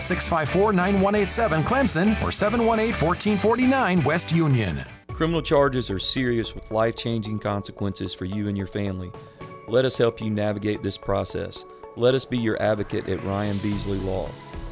654 9187 Clemson or 718 1449 West Union. Criminal charges are serious with life changing consequences for you and your family. Let us help you navigate this process. Let us be your advocate at Ryan Beasley Law.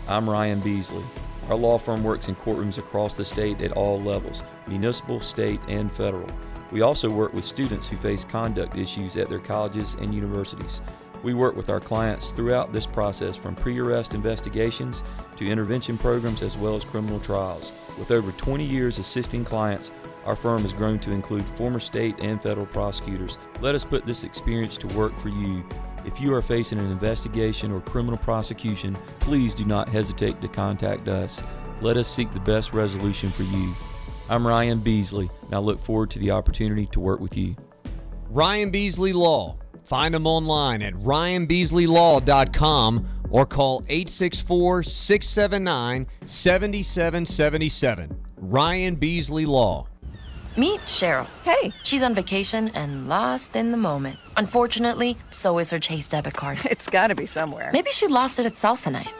I'm Ryan Beasley. Our law firm works in courtrooms across the state at all levels municipal, state, and federal. We also work with students who face conduct issues at their colleges and universities. We work with our clients throughout this process from pre arrest investigations to intervention programs as well as criminal trials. With over 20 years assisting clients, our firm has grown to include former state and federal prosecutors. Let us put this experience to work for you. If you are facing an investigation or criminal prosecution, please do not hesitate to contact us. Let us seek the best resolution for you. I'm Ryan Beasley, and I look forward to the opportunity to work with you. Ryan Beasley Law. Find them online at ryanbeasleylaw.com or call 864 679 7777. Ryan Beasley Law. Meet Cheryl. Hey. She's on vacation and lost in the moment. Unfortunately, so is her Chase debit card. It's gotta be somewhere. Maybe she lost it at salsa night.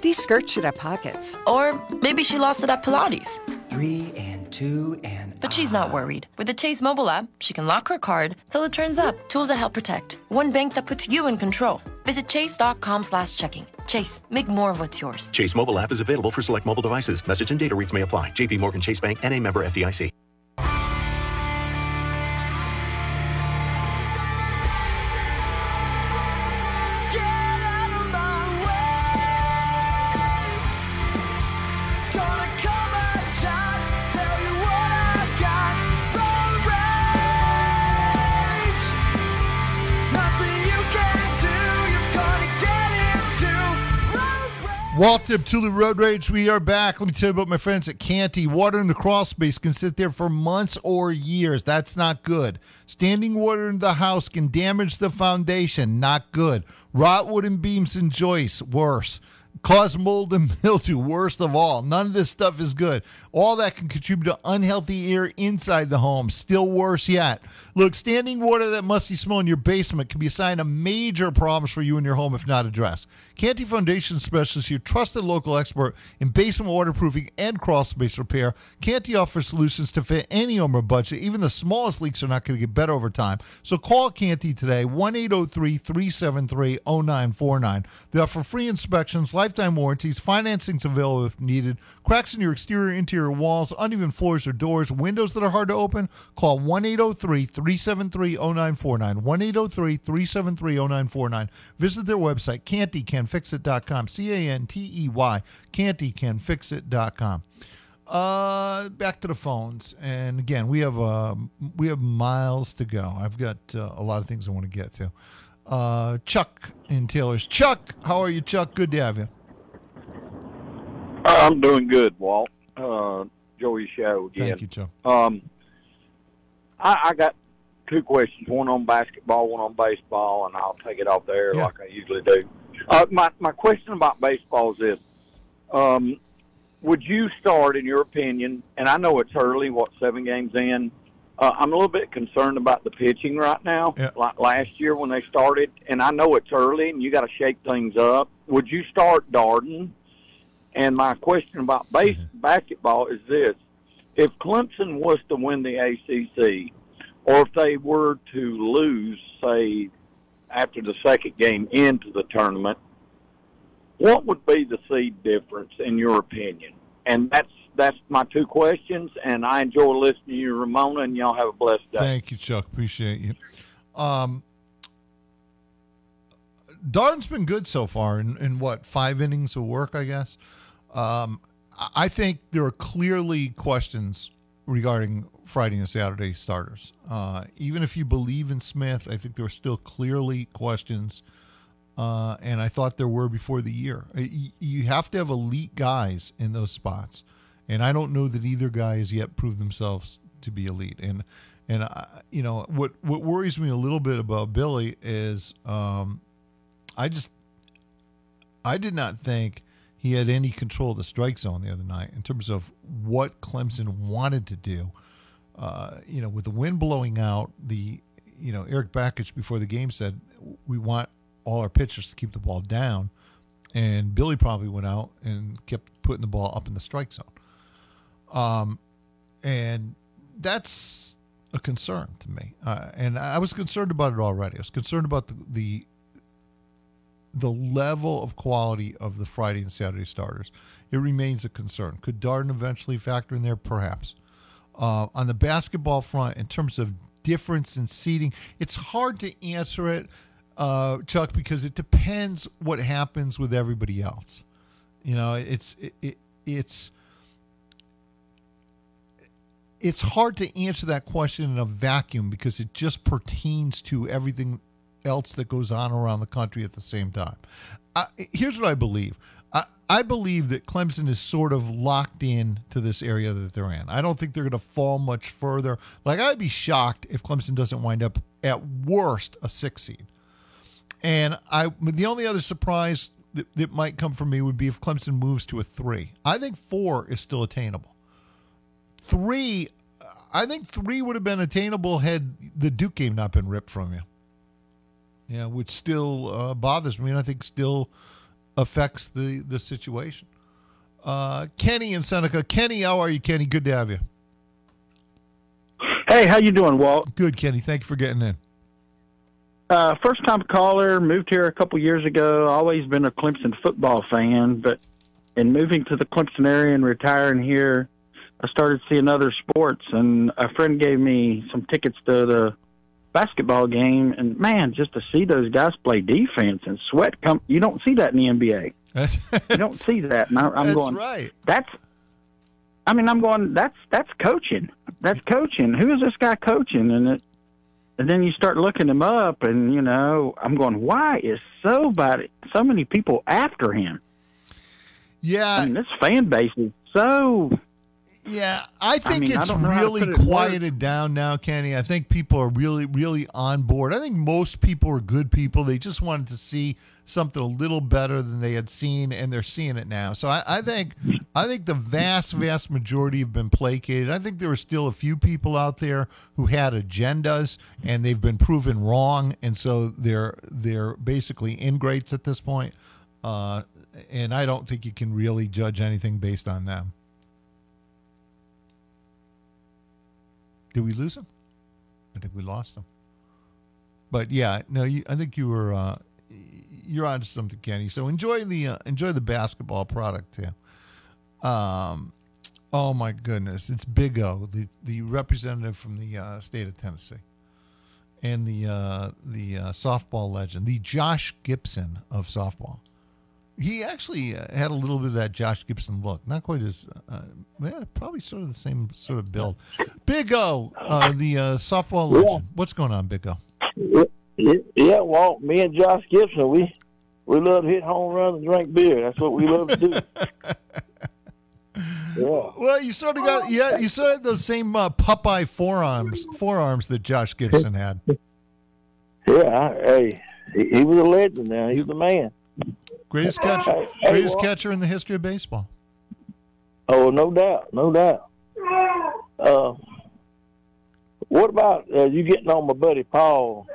These skirts should have pockets. Or maybe she lost it at Pilates. Three and two and. But she's not ah. worried. With the Chase mobile app, she can lock her card till it turns up. Tools that help protect. One bank that puts you in control. Visit chase.com slash checking. Chase, make more of what's yours. Chase mobile app is available for select mobile devices. Message and data rates may apply. JP Morgan Chase Bank and a member FDIC. Welcome to the Road Rage. We are back. Let me tell you about my friends at Cantey. Water in the crawl space can sit there for months or years. That's not good. Standing water in the house can damage the foundation. Not good. Rot wooden beams and joists. Worse. Cause mold and mildew. Worst of all. None of this stuff is good. All that can contribute to unhealthy air inside the home. Still worse yet. Look, standing water that musty smell in your basement can be a sign of major problems for you and your home if not addressed. Cantey Foundation Specialist, your trusted local expert in basement waterproofing and crawl space repair. Cantey offers solutions to fit any home or budget. Even the smallest leaks are not going to get better over time. So call Cantey today, 1 803 373 0949. They offer free inspections, lifetime warranties, financing's available if needed. Cracks in your exterior, interior walls, uneven floors or doors, windows that are hard to open. Call 1 803 373 0949. 1 803 373 0949. Visit their website, canteycanfixit.com. C A N T E Y, canteycanfixit.com. Uh, back to the phones, and again, we have uh, we have miles to go. I've got uh, a lot of things I want to get to. Uh, Chuck in Taylor's. Chuck, how are you, Chuck? Good to have you. I'm doing good, Walt. Uh, Joey Show again. Thank you, Joe. Um, I, I got two questions: one on basketball, one on baseball, and I'll take it off the air Yeah. like I usually do. Uh, my my question about baseball is this: um, Would you start, in your opinion? And I know it's early, what seven games in. Uh, I'm a little bit concerned about the pitching right now. Yeah. Like last year when they started, and I know it's early, and you got to shake things up. Would you start Darden? And my question about base basketball is this: If Clemson was to win the ACC, or if they were to lose, say, after the second game into the tournament, what would be the seed difference in your opinion? And that's that's my two questions. And I enjoy listening to you, Ramona, and y'all have a blessed day. Thank you, Chuck. Appreciate you. Um, Darden's been good so far in, in what five innings of work, I guess. Um, I- think there are clearly questions regarding Friday and Saturday starters. Uh, even if you believe in Smith, I think there are still clearly questions. Uh, and I thought there were before the year. Uh, You have to have elite guys in those spots, and I don't know that either guy has yet proved themselves to be elite. And and I, you know what what worries me a little bit about Billy is um, I just I did not think he had any control of the strike zone the other night in terms of what Clemson wanted to do. Uh, you know, with the wind blowing out, the you know Erik Bakich before the game said we want all our pitchers to keep the ball down. and Billy probably went out and kept putting the ball up in the strike zone. Um, and that's a concern to me. Uh, and I was concerned about it already. I was concerned about the, the the level of quality of the Friday and Saturday starters. It remains a concern. Could Darden eventually factor in there? Perhaps. Uh, on the basketball front, in terms of difference in seating, it's hard to answer it, uh, Chuck, because it depends what happens with everybody else. You know, it's it, it, it's it's hard to answer that question in a vacuum because it just pertains to everything else that goes on around the country at the same time. Here's what I believe. I, I believe that Clemson is sort of locked in to this area that they're in. I don't think they're going to fall much further. Like I'd be shocked if Clemson doesn't wind up at worst a six seed. And I the only other surprise that, that might come from me would be if Clemson moves to a three. I think four is still attainable. Three, I think three would have been attainable had the Duke game not been ripped from you yeah, which still uh, bothers me, and I think still affects the the situation. Uh, Kenny in Seneca, Kenny, how are you, Kenny? Good to have you. Hey, how you doing, Walt? Good, Kenny. Thank you for getting in. Uh, first time caller. Moved here a couple years ago. Always been a Clemson football fan, but in moving to the Clemson area and retiring here, I started seeing other sports, and a friend gave me some tickets to the basketball game, and man, just to see those guys play defense and sweat come, you don't see that in the NBA. you don't see that, and I, I'm That's going. right. That's. I mean, I'm going. That's that's coaching. That's coaching. Who is this guy coaching? And it, and then you start looking him up, and you know, I'm going. Why is so bad, so many people after him? Yeah, I mean, this fan base is so Yeah, I think mean, it's don't know how to really it quieted down now, Kenny. I think people are really, really on board. I think most people are good people. They just wanted to see something a little better than they had seen, and they're seeing it now. So I, I think, I think the vast, vast majority have been placated. I think there are still a few people out there who had agendas, and they've been proven wrong, and so they're they're basically ingrates at this point. Uh, and I don't think you can really judge anything based on them. Did we lose him? I think we lost him. But yeah, no, you, I think you were uh, you're onto something, Kenny. So enjoy the uh, enjoy the basketball product too. Um, oh my goodness, it's Big O, the the representative from the uh, state of Tennessee, and the uh, the uh, softball legend, the Josh Gibson of softball. He actually uh, had a little bit of that Josh Gibson look. Not quite as, uh, yeah, probably sort of the same sort of build. Big O, uh, the uh, softball legend. What's going on, Big O? Yeah, well, me and Josh Gibson, we we love to hit home runs and drink beer. That's what we love to do. yeah. Well, you sort of got yeah, you sort of had those same uh, Popeye forearms forearms that Josh Gibson had. Yeah, I, hey, he, he was a legend. Now he was the man. Greatest catcher, Hey, hey, greatest catcher in the history of baseball. Oh, no doubt, no doubt. Uh, what about uh, you getting on my buddy Paul?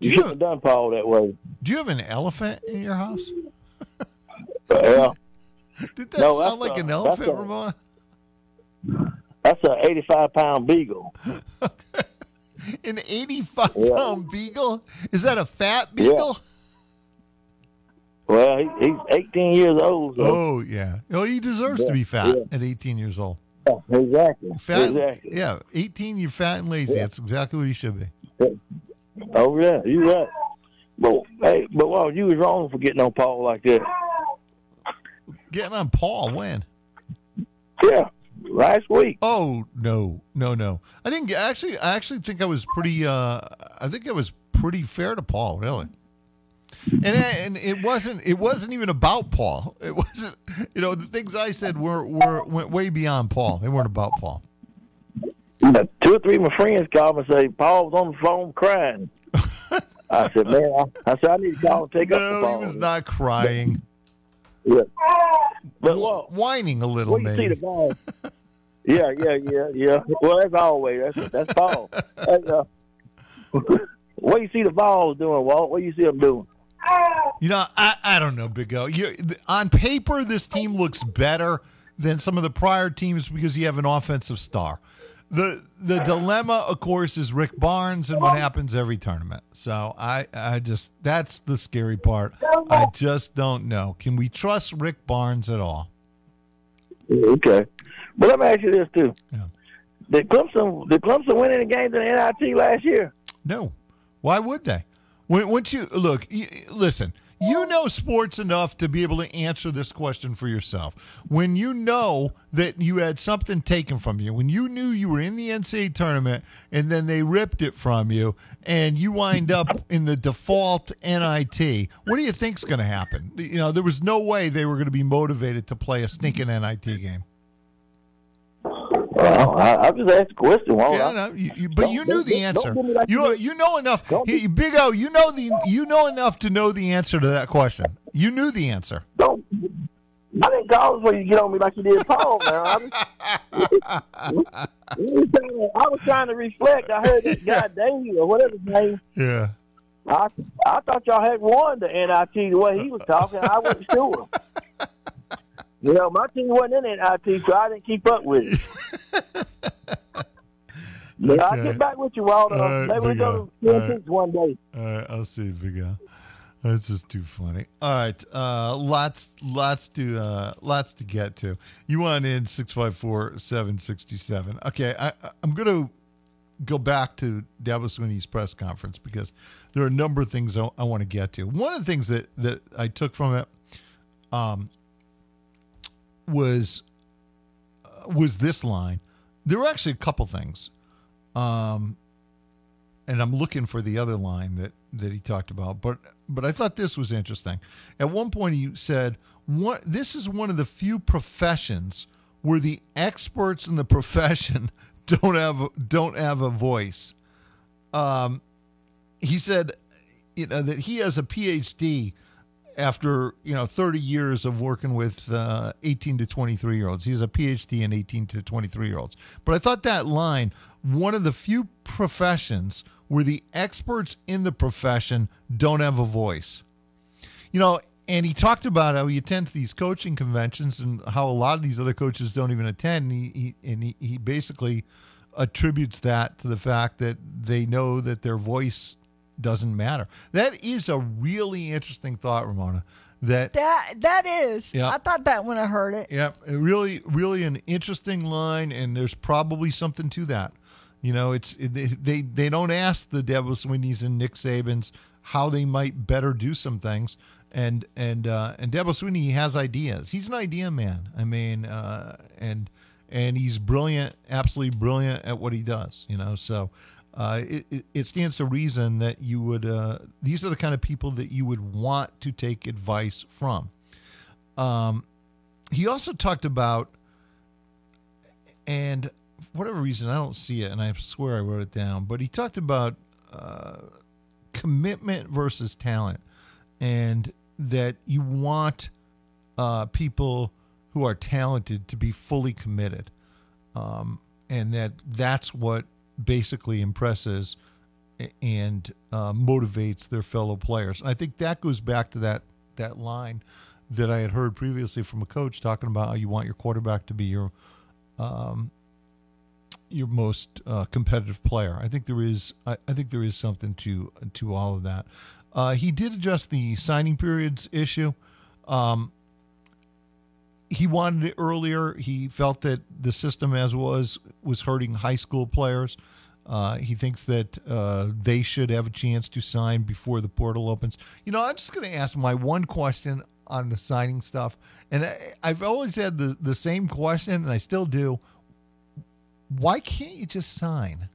You shouldn't have done Paul that way. Do you have an elephant in your house? Yeah, Did that No, sound like a- an elephant, Ramona? that's an eighty-five pound beagle. An 85 Yeah. pound beagle? Is that a fat beagle? Well, he, he's eighteen years old. So. Oh yeah. Oh, he deserves to be fat at 18 years old. Yeah, exactly. Fat, Exactly. yeah. 18, you're fat and lazy. That's exactly what he should be. Oh yeah, you're right. But hey, but well, you was wrong for getting on Paul like that. Getting on Paul when? Yeah, last week. Oh no, no, no. I didn't get, actually. I actually think I was pretty. uh I think I was pretty fair to Paul, really. And and it wasn't. It wasn't even about Paul. It wasn't. You know, the things I said were were went way beyond Paul. They weren't about Paul. Two or three of my friends called me and say Paul was on the phone crying. I said, man, I, I said I need to call and take up the No, phone. he was not crying. Yeah. But whining a little, well, you see maybe. the ball. yeah, yeah, yeah, yeah. Well, that's always that's that's Paul. Uh, what you see the ball doing, Walt? What you see him doing? Ah. You know, I, I don't know, Big O. You, on paper, this team looks better than some of the prior teams because you have an offensive star. The the dilemma, of course, is Rick Barnes and what happens every tournament. So I I just that's the scary part. I just don't know. Can we trust Rick Barnes at all? Okay. But let me ask you this too. Did Clemson did Clemson win any games in the NIT last year? No. Why would they? When, once you look, listen, you know sports enough to be able to answer this question for yourself. When you know that you had something taken from you, when you knew you were in the NCAA tournament and then they ripped it from you and you wind up in the default NIT, what do you think's going to happen? You know, there was no way they were going to be motivated to play a stinking NIT game. Well, I, I just asked a question. Why Yeah, no, you, you, but you knew the answer. You you know enough. Hey, Big O, you know the you know enough to know the answer to that question. You knew the answer. Don't. I didn't call before you get on me like you did Paul. Now I was, I was trying to, I was trying to reflect. I heard this guy Dave or whatever his name. Yeah. I I thought y'all had won the NIT the way he was talking. I wasn't sure. You know, my team wasn't in IT, so I didn't keep up with it. But I'll get back with you, Waldo. Right, Maybe we go to right. One day. All right, I'll see you, Big O. That's just too funny. All right, uh, lots, lots to, uh, lots to get to. You want in six five four seven sixty seven. Okay, I, I'm gonna go back to Dabo Swinney's press conference because there are a number of things I, I want to get to. One of the things that that I took from it, um, was uh, was this line. There were actually a couple things. Um, and I'm looking for the other line that that he talked about. But but I thought this was interesting. At one point, he said, "One this is one of the few professions where the experts in the profession don't have don't have a voice." Um, he said, you know, that he has a PhD after you know 30 years of working with uh, 18 to 23 year olds. He has a PhD in 18 to 23 year olds. But I thought that line, one of the few professions where the experts in the profession don't have a voice. You know, and he talked about how he attends these coaching conventions and how a lot of these other coaches don't even attend. And he, he and he, he basically attributes that to the fact that they know that their voice doesn't matter. That is a really interesting thought, Ramona. That That that is. Yeah. I thought that when I heard it. yeah, really, really an interesting line, and there's probably something to that. You know, it's they they, they don't ask the Dabo Swinney's and Nick Sabans how they might better do some things, and and uh, and Dabo Sweeney has ideas. He's an idea man. I mean, uh, and and he's brilliant, absolutely brilliant at what he does. You know, so. Uh, it, it, stands to reason that you would uh, these are the kind of people that you would want to take advice from um, he also talked about, and whatever reason I don't see it, and I swear I wrote it down. But he talked about uh, commitment versus talent, and that you want uh, people who are talented to be fully committed, um, and that that's what basically impresses and uh, motivates their fellow players. And I think that goes back to that that line that I had heard previously from a coach talking about how you want your quarterback to be your um, your most uh, competitive player. I think there is I, I think there is something to to all of that. Uh, he did address the signing periods issue. Um, he wanted it earlier. He felt that the system as was was hurting high school players. Uh, he thinks that uh, they should have a chance to sign before the portal opens. You know, I'm just going to ask my one question on the signing stuff, and I, I've always had the the same question, and I still do. Why can't you just sign?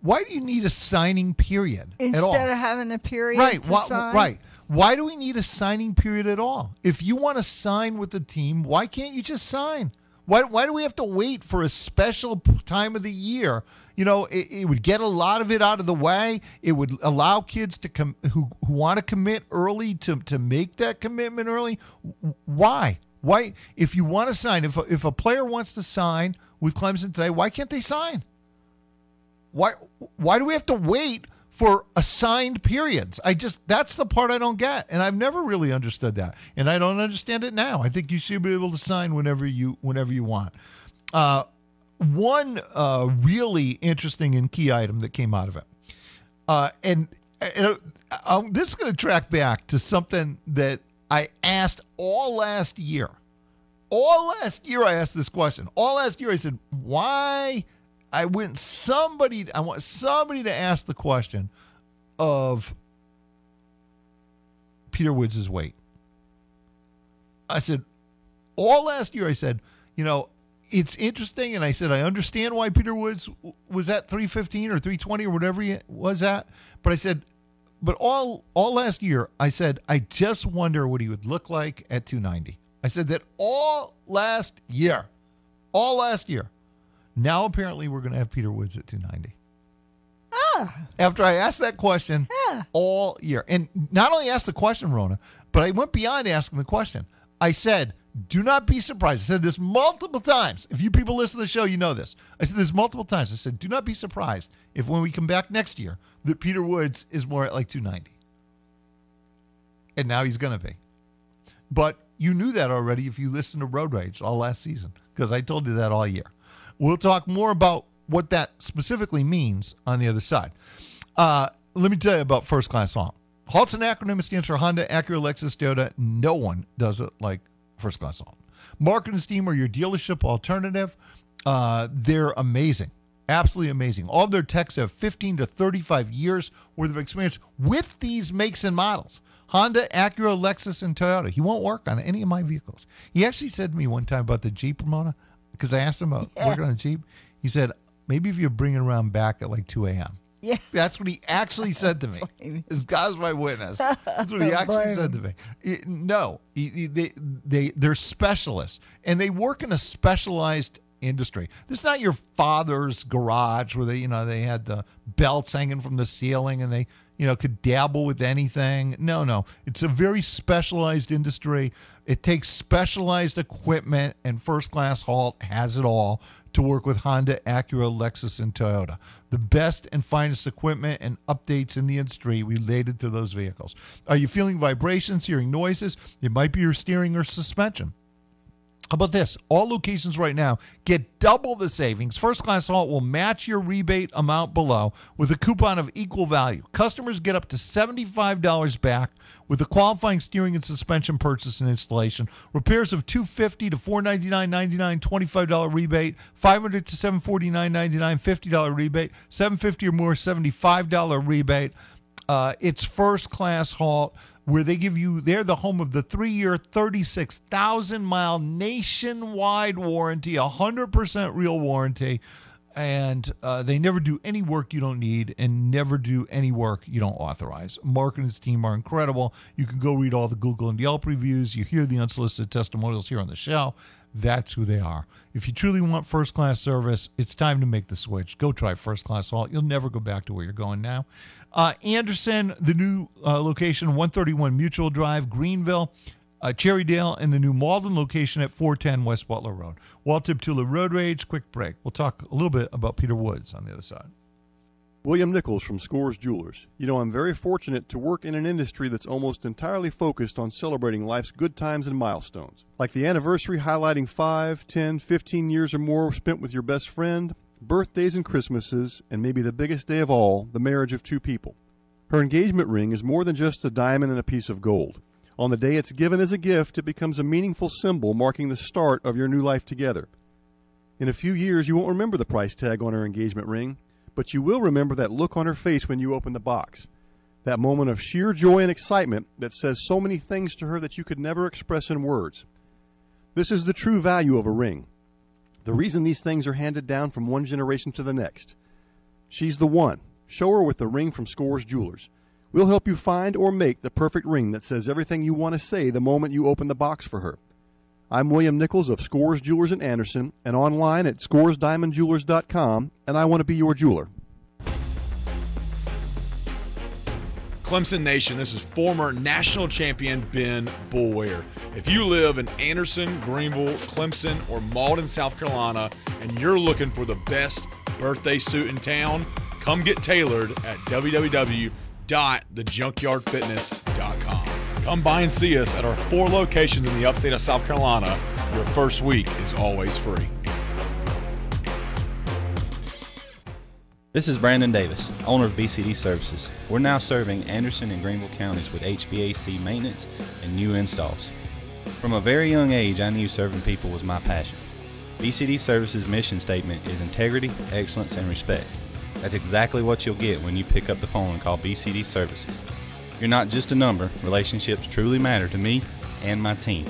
Why do you need a signing period at all? Instead of having a period right to why, sign. right. Why do we need a signing period at all? If you want to sign with the team why can't you just sign? Why, why do we have to wait for a special time of the year? You know it, it would get a lot of it out of the way. It would allow kids to come who, who want to commit early to, to make that commitment early. Why? Why if you want to sign if a, if a player wants to sign with clemson today why can't they sign why why do we have to wait for assigned periods. I just that's the part I don't get, and I've never really understood that, and I don't understand it now. I think you should be able to sign whenever you whenever you want. Uh, one uh, really interesting and key item that came out of it, uh, and, and uh, this is going to track back to something that I asked all last year. All last year, I asked this question. All last year, I said, "Why?" I went somebody. I want somebody to ask the question of Peter Woods' weight. I said, all last year, I said, you know, it's interesting, and I said I understand why Peter Woods was at 315 or 320 or whatever he was at, but I said, but all all last year, I said I just wonder what he would look like at 290. I said that all last year, all last year. Now apparently we're going to have Peter Woods at 290. Ah. After I asked that question all year, and not only asked the question, Rona, but I went beyond asking the question. I said, "Do not be surprised." I said this multiple times. If you people listen to the show, you know this. I said this multiple times. I said, "Do not be surprised if when we come back next year that Peter Woods is more at like 290." And now he's going to be. But you knew that already if you listened to Road Rage all last season because I told you that all year. We'll talk more about what that specifically means on the other side. Uh, let me tell you about First Class Halt. Halt's an acronym. It stands for Honda, Acura, Lexus, Toyota. No one does it like First Class Halt. Market and Steam are your dealership alternative. Uh, they're amazing. Absolutely amazing. All of their techs have 15 to 35 years worth of experience with these makes and models. Honda, Acura, Lexus, and Toyota. He won't work on any of my vehicles. He actually said to me one time about the Jeep Ramona, because I asked him uh, about working on the Jeep. He said, maybe if you bring it around back at like 2 a.m. Yeah. That's what he actually said to me. As God's my witness. That's what he oh, actually Blame said to me. It- no, he- he- they, they, they're specialists and they work in a specialized industry. This is not your father's garage where they, you know, they had the belts hanging from the ceiling and they, you know, could dabble with anything. No, no. It's a very specialized industry. It takes specialized equipment, and First Class Halt has it all to work with Honda, Acura, Lexus, and Toyota. The best and finest equipment and updates in the industry related to those vehicles. Are you feeling vibrations, hearing noises? It might be your steering or suspension. How about this? All locations right now get double the savings. First Class Halt will match your rebate amount below with a coupon of equal value. Customers get up to $75 back with a qualifying steering and suspension purchase and installation. Repairs of 250 to $499.99, $25 rebate, $500 to $749.99, $50 rebate, 750 or more, $75 rebate. Uh, it's first class halt where they give you they're the home of the three-year 36000 mile nationwide warranty 100% real warranty and uh, they never do any work you don't need and never do any work you don't authorize mark and his team are incredible you can go read all the google and yelp reviews you hear the unsolicited testimonials here on the show that's who they are. If you truly want first class service, it's time to make the switch. Go try first class halt. You'll never go back to where you're going now. Uh, Anderson, the new uh, location, 131 Mutual Drive, Greenville. Uh, Cherrydale and the new Mauldin location at 410 West Butler Road. Walt Deptula Road Rage. Quick break. We'll talk a little bit about Peter Woods on the other side. William Nichols from Scores Jewelers. You know, I'm very fortunate to work in an industry that's almost entirely focused on celebrating life's good times and milestones. Like the anniversary highlighting 5, 10, 15 years or more spent with your best friend, birthdays and Christmases, and maybe the biggest day of all, the marriage of two people. Her engagement ring is more than just a diamond and a piece of gold. On the day it's given as a gift, it becomes a meaningful symbol marking the start of your new life together. In a few years, you won't remember the price tag on her engagement ring, but you will remember that look on her face when you open the box. That moment of sheer joy and excitement that says so many things to her that you could never express in words. This is the true value of a ring. The reason these things are handed down from one generation to the next. She's the one. Show her with the ring from Scores Jewelers. We'll help you find or make the perfect ring that says everything you want to say the moment you open the box for her. I'm William Nichols of Scores Jewelers in Anderson and online at scoresdiamondjewelers.com, and I want to be your jeweler. Clemson Nation, this is former national champion Ben Boulware. If you live in Anderson, Greenville, Clemson, or Mauldin, South Carolina, and you're looking for the best birthday suit in town, Come get tailored at www.thejunkyardfitness.com. Come by and see us at our four locations in the upstate of South Carolina. Your first week is always free. This is Brandon Davis, owner of BCD Services. We're now serving Anderson and Greenville counties with HVAC maintenance and new installs. From a very young age, I knew serving people was my passion. BCD Services' mission statement is integrity, excellence, and respect. That's exactly what you'll get when you pick up the phone and call BCD Services. You're not just a number, relationships truly matter to me and my team.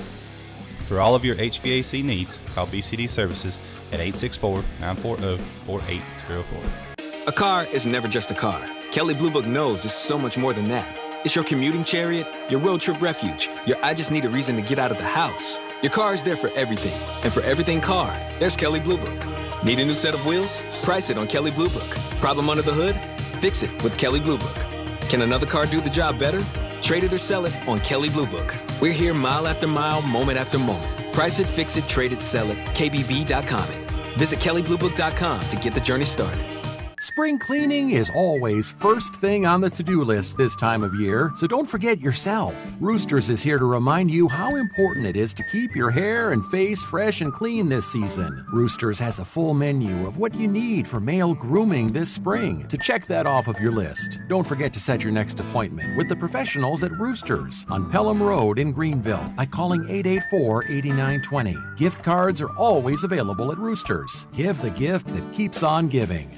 For all of your HVAC needs, call BCD Services at 864 940 4804. A car is never just a car. Kelley Blue Book knows it's so much more than that. It's your commuting chariot, your road trip refuge, your I just need a reason to get out of the house. Your car is there for everything. And for everything car, there's Kelley Blue Book. Need a new set of wheels? Price it on Kelley Blue Book. Problem under the hood? Fix it with Kelley Blue Book. Can another car do the job better? Trade it or sell it on Kelley Blue Book. We're here mile after mile, moment after moment. Price it, fix it, trade it, sell it. KBB.com it. Visit KelleyBlueBook.com to get the journey started. Spring cleaning is always first thing on the to do list this time of year, so don't forget yourself. Roosters is here to remind you how important it is to keep your hair and face fresh and clean this season. Roosters has a full menu of what you need for male grooming this spring. To check that off of your list, don't forget to set your next appointment with the professionals at Roosters on Pelham Road in Greenville by calling 884 8920. Gift cards are always available at Roosters. Give the gift that keeps on giving.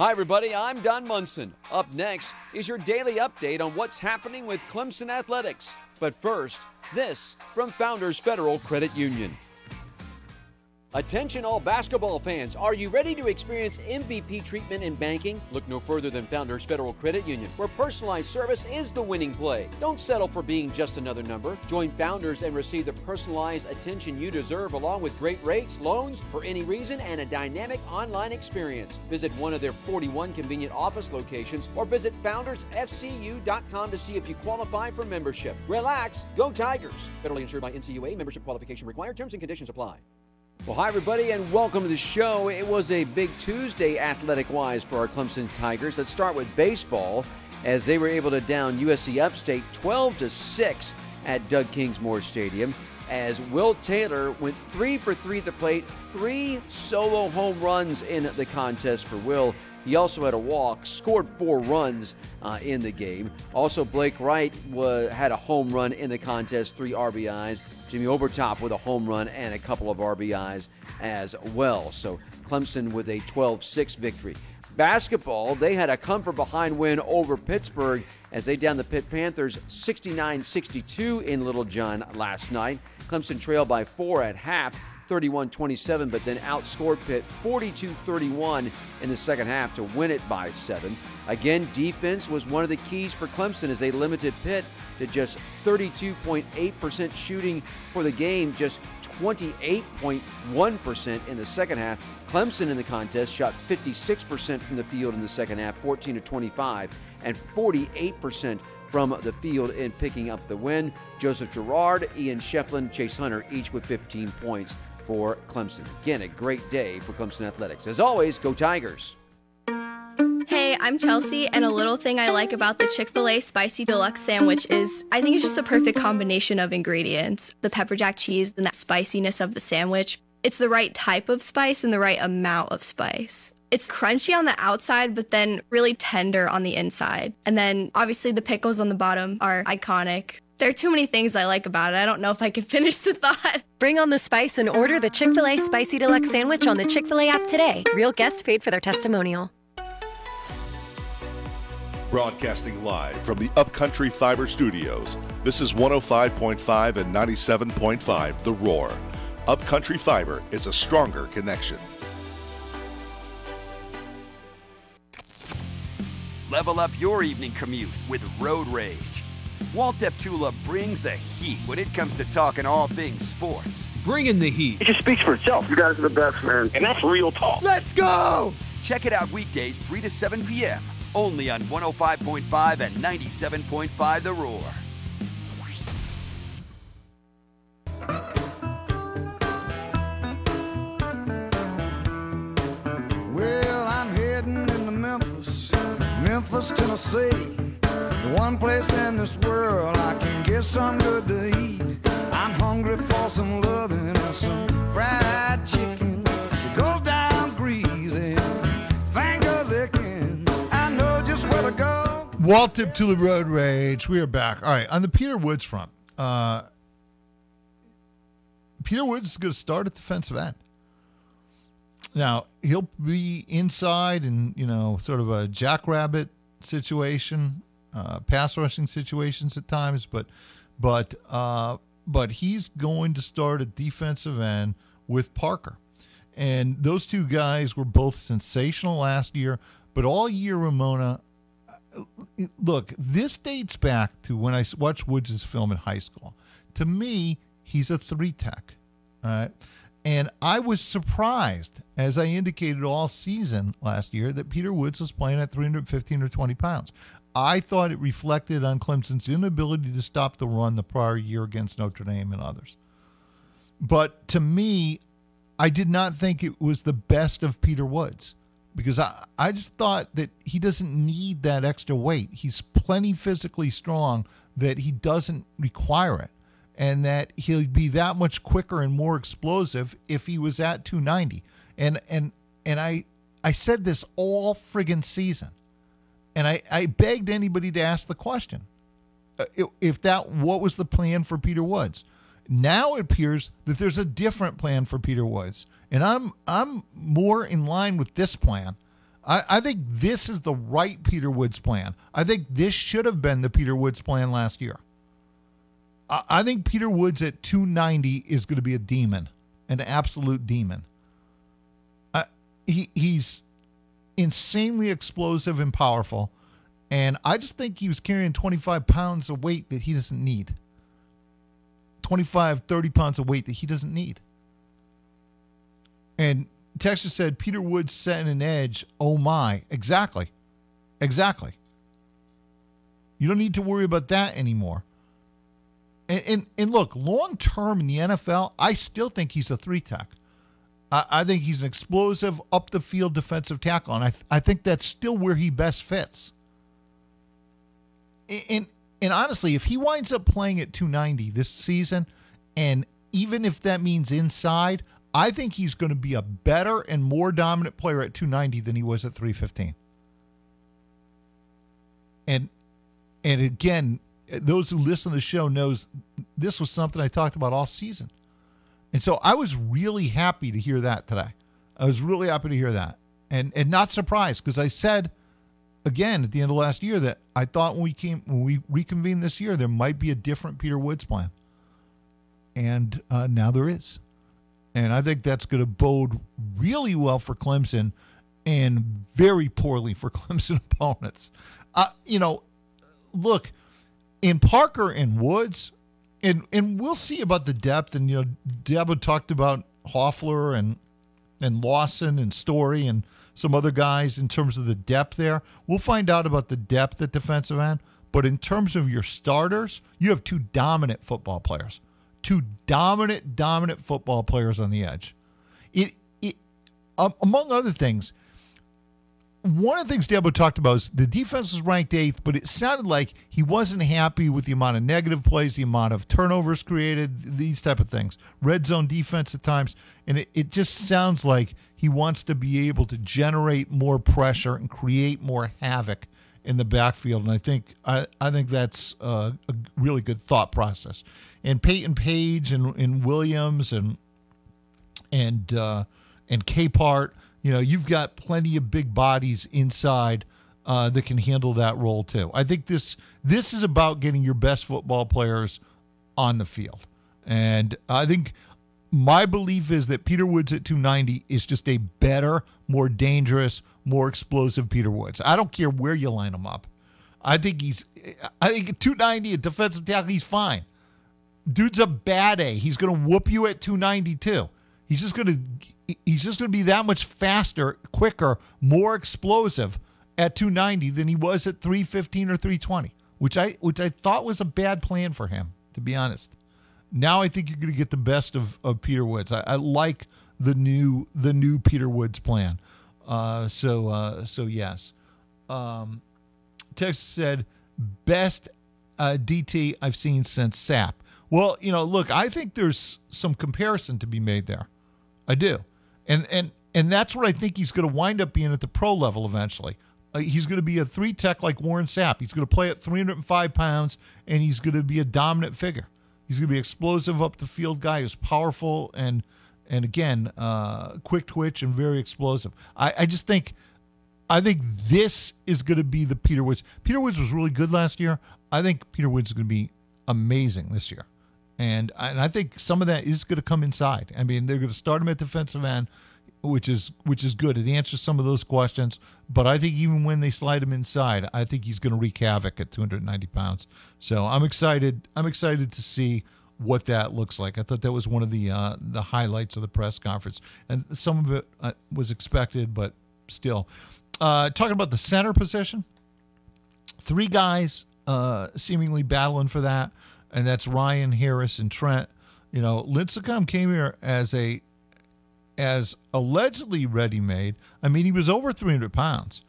Hi, everybody. I'm Don Munson. Up next is your daily update on what's happening with Clemson Athletics. But first, this from Founders Federal Credit Union. Attention, all basketball fans. Are you ready to experience MVP treatment in banking? Look no further than Founders Federal Credit Union, where personalized service is the winning play. Don't settle for being just another number. Join Founders and receive the personalized attention you deserve, along with great rates, loans for any reason, and a dynamic online experience. Visit one of their 41 convenient office locations or visit foundersfcu.com to see if you qualify for membership. Relax, go Tigers. Federally insured by NCUA, membership qualification required, terms and conditions apply. Well, hi, everybody, and welcome to the show. It was a big Tuesday athletic wise for our Clemson Tigers. Let's start with baseball as they were able to down USC Upstate 12 to 6 at Doug Kingsmore Stadium. As Will Taylor went three for three at the plate, three solo home runs in the contest for Will. He also had a walk, scored four runs uh, in the game. Also, Blake Wright wa- had a home run in the contest, three RBIs. Jimmy Obertop with a home run and a couple of RBIs as well. So Clemson with a 12 6 victory. Basketball, they had a come from behind win over Pittsburgh as they downed the Pitt Panthers 69 62 in Littlejohn last night. Clemson trailed by four at half. 31 27, but then outscored Pitt 42 31 in the second half to win it by seven. Again, defense was one of the keys for Clemson as they limited Pitt to just 32.8% shooting for the game, just 28.1% in the second half. Clemson in the contest shot 56% from the field in the second half, 14 to 25, and 48% from the field in picking up the win. Joseph Girard, Ian Schieffelin, Chase Hunter, each with 15 points for Clemson. Again, a great day for Clemson Athletics. As always, go Tigers. Hey, I'm Chelsea, and a little thing I like about the Chick fil A Spicy Deluxe Sandwich is I think it's just a perfect combination of ingredients the pepper jack cheese and that spiciness of the sandwich. It's the right type of spice and the right amount of spice. It's crunchy on the outside, but then really tender on the inside. And then obviously the pickles on the bottom are iconic. There are too many things I like about it. I don't know if I can finish the thought. Bring on the spice and order the Chick fil A Spicy Deluxe Sandwich on the Chick fil A app today. Real guest paid for their testimonial. Broadcasting live from the Upcountry Fiber Studios. This is 105.5 and 97.5 The Roar. Upcountry Fiber is a stronger connection. Level up your evening commute with Road Rage. Walt Deptula brings the heat when it comes to talking all things sports. Bring in the heat. It just speaks for itself. You guys are the best, man. And that's real talk. Let's go! Check it out weekdays 3 to 7 p.m. Only on 105.5 and 97.5 The Roar. Well, I'm heading into Memphis Memphis, Tennessee. The one place in this world I can get some good to eat. I'm hungry for some loving and some fried chicken. It goes down greasy, finger licking. I know just where to go. Walt Deptula the Road Rage. We are back. All right, on the Peter Woods front. Uh, Peter Woods is going to start at defensive end. Now he'll be inside in you know sort of a jackrabbit situation, uh, pass rushing situations at times, but but uh, but he's going to start at defensive end with Parker, and those two guys were both sensational last year. But all year, Ramona, uh, look, this dates back to when I watched Woods' film in high school. To me, he's a three tech. All right. And I was surprised, as I indicated all season last year, that Peter Woods was playing at 315 or 20 pounds. I thought it reflected on Clemson's inability to stop the run the prior year against Notre Dame and others. But to me, I did not think it was the best of Peter Woods because I, I just thought that he doesn't need that extra weight. He's plenty physically strong that he doesn't require it and that he'll be that much quicker and more explosive if he was at 290. And and and I I said this all friggin' season, and I I begged anybody to ask the question uh, if that what was the plan for Peter Woods. Now it appears that there's a different plan for Peter Woods, and I'm I'm more in line with this plan. I, I think this is the right Peter Woods plan. I think this should have been the Peter Woods plan last year. I I think Peter Woods at 290 is going to be a demon, an absolute demon. Uh, he he's insanely explosive and powerful, and I just think he was carrying 25 pounds of weight that he doesn't need. 25, 30 pounds of weight that he doesn't need. And Texas said Peter Woods setting an edge. Oh my, exactly, exactly. You don't need to worry about that anymore. And, and, and look, long term in the NFL, I still think he's a three tech. I, I, think he's an explosive up the field defensive tackle, and I th- I think that's still where he best fits. And and honestly, if he winds up playing at 290 this season, and even if that means inside, I think he's going to be a better and more dominant player at 290 than he was at 315. And and again, those who listen to the show knows this was something I talked about all season. And so I was really happy to hear that today. I was really happy to hear that. And and not surprised because I said again at the end of last year that I thought when we came when we reconvened this year there might be a different Peter Woods plan. And uh, now there is. And I think that's going to bode really well for Clemson and very poorly for Clemson opponents. Uh, you know, look, in Parker and Woods, and and we'll see about the depth. And you know, Dabo talked about Hoffler and and Lawson and Story and some other guys in terms of the depth there. We'll find out about the depth at defensive end. But in terms of your starters, you have two dominant football players, two dominant, dominant football players on the edge. It, it um, among other things, one of the things Dabo talked about is the defense was ranked eighth, but it sounded like he wasn't happy with the amount of negative plays, the amount of turnovers created, these type of things. Red zone defense at times, and it, it just sounds like he wants to be able to generate more pressure and create more havoc in the backfield. And I think I, I think that's a, a really good thought process. And Peyton Page and, and Williams and and uh, and Capehart – you know, you've got plenty of big bodies inside uh, that can handle that role too. I think this this is about getting your best football players on the field, and I think my belief is that Peter Woods at 290 is just a better, more dangerous, more explosive Peter Woods. I don't care where you line him up. I think he's I think at 290 at defensive tackle he's fine. Dude's a bad A. He's going to whoop you at 292. He's just going to he's just going to be that much faster, quicker, more explosive at 290 than he was at 315 or 320, which I which I thought was a bad plan for him, to be honest. Now I think you're going to get the best of, of Peter Woods. I, I like the new the new Peter Woods plan. Uh, so uh, so yes. Um, text said, best uh, DT I've seen since Sap. Well, you know, look, I think there's some comparison to be made there. I do, and and and that's what I think he's going to wind up being at the pro level eventually. Uh, he's going to be a three tech like Warren Sapp. He's going to play at 305 pounds, and he's going to be a dominant figure. He's going to be explosive up the field guy. Who's powerful and and again, uh, quick twitch and very explosive. I, I just think, I think this is going to be the Peter Woods. Peter Woods was really good last year. I think Peter Woods is going to be amazing this year, and and I think some of that is going to come inside. I mean, they're going to start him at defensive end, which is which is good. It answers some of those questions, but I think even when they slide him inside, I think he's going to wreak havoc at 290 pounds. So I'm excited. I'm excited to see what that looks like. I thought that was one of the uh, the highlights of the press conference, and some of it uh, was expected, but still. Uh, talking about the center position, three guys uh, seemingly battling for that, and that's Ryan Harris and Trent. You know, Linthicum came here as a as allegedly ready made. I mean, he was over 300 pounds.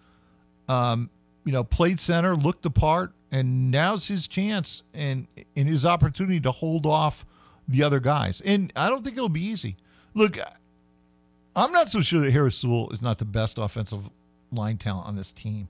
Um, you know, played center, looked the part, and now's his chance and and his opportunity to hold off the other guys. And I don't think it'll be easy. Look, I'm not so sure that Harris Sewell is not the best offensive line talent on this team.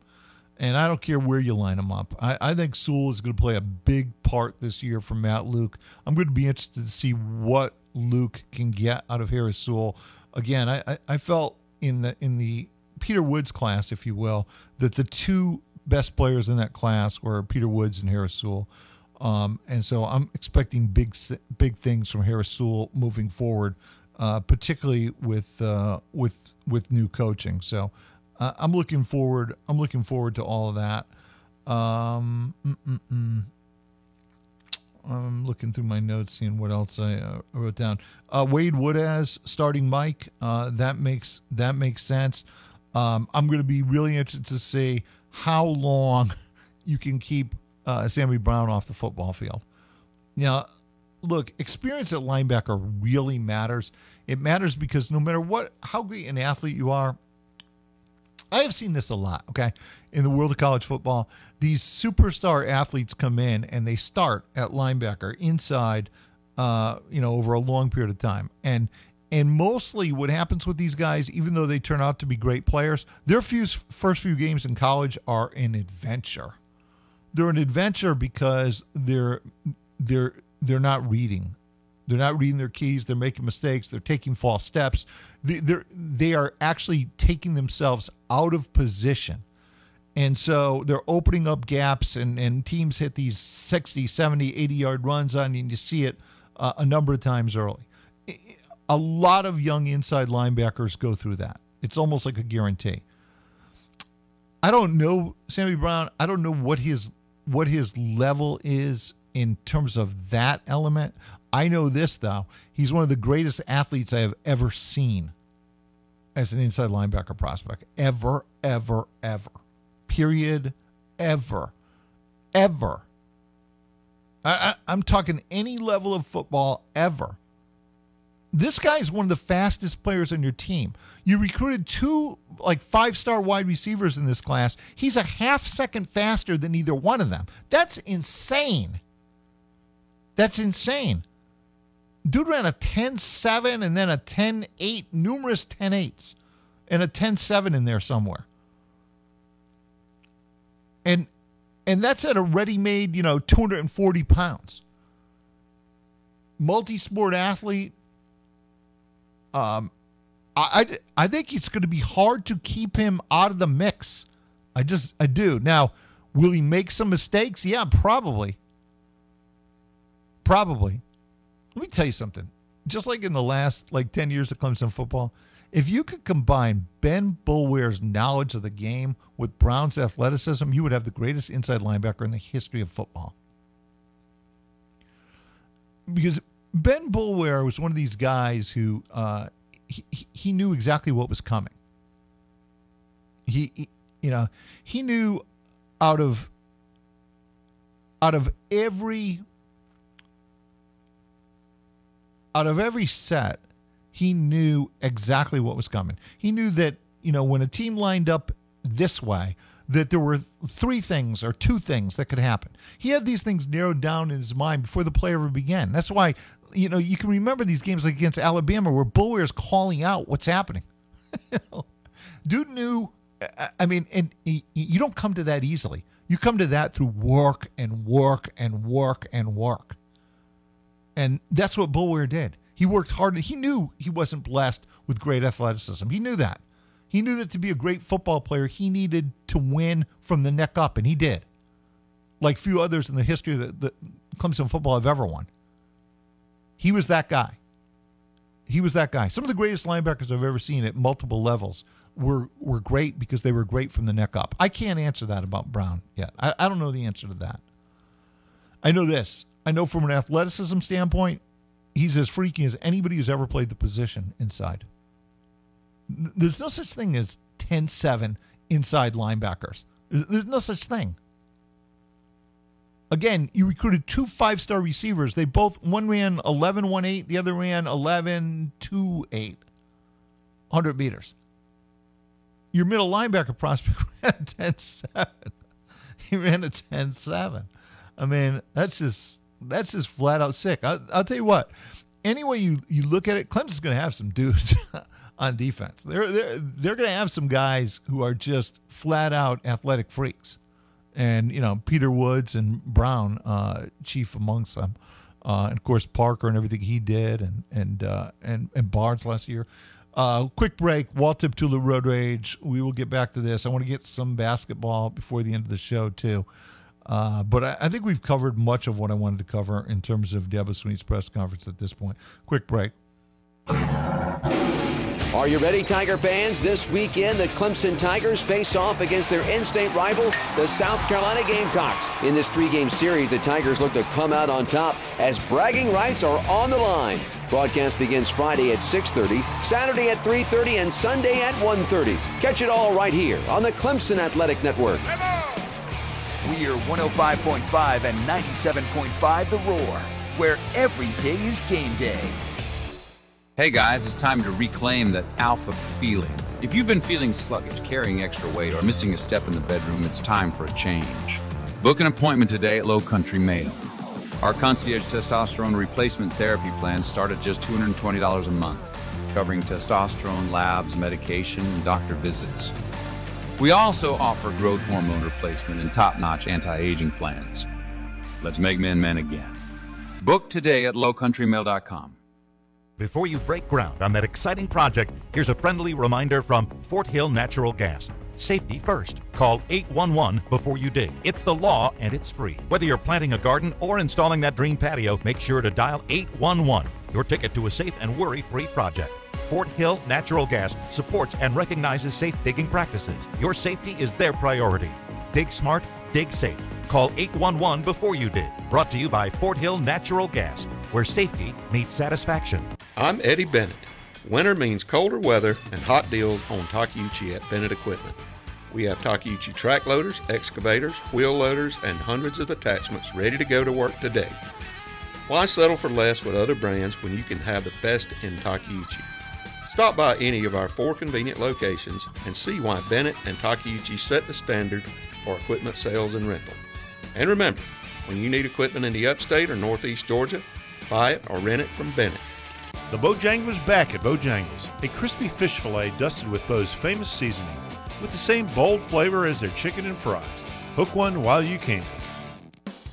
And I don't care where you line him up. I, I think Sewell is going to play a big part this year for Matt Luke. I'm going to be interested to see what Luke can get out of Harris Sewell. Again, I, I, I felt in the in the Peter Woods class, if you will, that the two best players in that class were Peter Woods and Harris Sewell. Um, and so I'm expecting big big things from Harris Sewell moving forward, uh, particularly with uh, with with new coaching. So uh, I'm looking forward. I'm looking forward to all of that. Um. I'm looking through my notes, seeing what else I uh, wrote down. Uh, Wade Wood as starting Mike. Uh, that makes that makes sense. Um, I'm going to be really interested to see how long you can keep uh, Sammy Brown off the football field. Now, look, experience at linebacker really matters. It matters because no matter what, how great an athlete you are, I have seen this a lot, okay? In the world of college football, these superstar athletes come in and they start at linebacker inside, uh, you know, over a long period of time. And and mostly what happens with these guys, even though they turn out to be great players, their few, first few games in college are an adventure. They're an adventure because they're they're they're not reading. They're not reading their keys. They're making mistakes. They're taking false steps. They, they're, they are actually taking themselves out of position. And so they're opening up gaps, and, and teams hit these 60, 70, 80 yard runs on and you see it uh, a number of times early. A lot of young inside linebackers go through that. It's almost like a guarantee. I don't know Sammy Brown. I don't know what his what his level is in terms of that element. I know this though. He's one of the greatest athletes I have ever seen as an inside linebacker prospect. Ever, ever, ever. Period. Ever. Ever. I, I, I'm talking any level of football ever. This guy is one of the fastest players on your team. You recruited two like five star wide receivers in this class. He's a half second faster than either one of them. That's insane. That's insane. Dude ran a 10 7 and then a 10 8, numerous 10 8s, and a 10 7 in there somewhere. And and that's at a ready made, you know, 240 pounds. Multi sport athlete, um, I, I, I think it's going to be hard to keep him out of the mix. I just I do. Now, will he make some mistakes? Yeah, probably. Probably. Let me tell you something. Just like in the last like 10 years of Clemson football, if you could combine Ben Boulware's knowledge of the game with Brown's athleticism, you would have the greatest inside linebacker in the history of football. Because Ben Boulware was one of these guys who uh, he, he knew exactly what was coming. He, he, you know, he knew out of out of every out of every set, he knew exactly what was coming. He knew that you know when a team lined up this way, that there were three things or two things that could happen. He had these things narrowed down in his mind before the play ever began. That's why, you know, you can remember these games like against Alabama where Boulware is calling out what's happening. Dude knew, I- mean, and you don't come to that easily. You come to that through work and work and work and work. And that's what Boulware did. He worked hard. He knew he wasn't blessed with great athleticism. He knew that. He knew that to be a great football player, he needed to win from the neck up, and he did. Like few others in the history of the, the Clemson football have ever won. He was that guy. He was that guy. Some of the greatest linebackers I've ever seen at multiple levels were were great because they were great from the neck up. I can't answer that about Brown yet. I, I don't know the answer to that. I know this. I know from an athleticism standpoint, he's as freaky as anybody who's ever played the position inside. There's no such thing as 10 7 inside linebackers. There's no such thing. Again, you recruited two five star receivers. They both, one ran 11 1 8, the other ran 11 2 8. 100 meters. Your middle linebacker prospect ran 10 7. He ran a 10 7. I mean, that's just that's just flat out sick. I, I'll tell you what. Any way you, you look at it, Clemson's going to have some dudes on defense. They're they're they're going to have some guys who are just flat out athletic freaks, and you know Peter Woods and Brown, uh, chief amongst them, uh, and of course Parker and everything he did, and and uh, and and Barnes last year. Uh, quick break. Walt Tip Tulu Road Rage. We will get back to this. I want to get some basketball before the end of the show too. Uh, but I, I think we've covered much of what I wanted to cover in terms of Dabo Swinney's press conference at this point. Quick break. Are you ready, Tiger fans? This weekend, the Clemson Tigers face off against their in-state rival, the South Carolina Gamecocks. In this three-game series, the Tigers look to come out on top as bragging rights are on the line. Broadcast begins Friday at 6:30, Saturday at 3:30, and Sunday at 1:30. Catch it all right here on the Clemson Athletic Network. We are 105.5 and 97.5 The Roar, where every day is game day. Hey guys, it's time to reclaim that alpha feeling. If you've been feeling sluggish, carrying extra weight, or missing a step in the bedroom, it's time for a change. Book an appointment today at Low Country Male. Our concierge testosterone replacement therapy plans start at just $220 a month, covering testosterone labs, medication, and doctor visits. We also offer growth hormone replacement and top notch anti aging plans. Let's make men men again. Book today at lowcountrymale.com. Before you break ground on that exciting project, here's a friendly reminder from Fort Hill Natural Gas. Safety first. Call 811 before you dig. It's the law and it's free. Whether you're planting a garden or installing that dream patio, make sure to dial 811. Your ticket to a safe and worry free project. Fort Hill Natural Gas supports and recognizes safe digging practices. Your safety is their priority. Dig smart, dig safe. Call 811 before you dig. Brought to you by Fort Hill Natural Gas, where safety meets satisfaction. I'm Eddie Bennett. Winter means colder weather and hot deals on Takeuchi at Bennett Equipment. We have Takeuchi track loaders, excavators, wheel loaders, and hundreds of attachments ready to go to work today. Why settle for less with other brands when you can have the best in Takeuchi? Stop by any of our four convenient locations and see why Bennett and Takeuchi set the standard for equipment sales and rental. And remember, when you need equipment in the upstate or northeast Georgia, buy it or rent it from Bennett. The Bojangler's back at Bojangles, a crispy fish fillet dusted with Bo's famous seasoning, with the same bold flavor as their chicken and fries. Hook one while you can.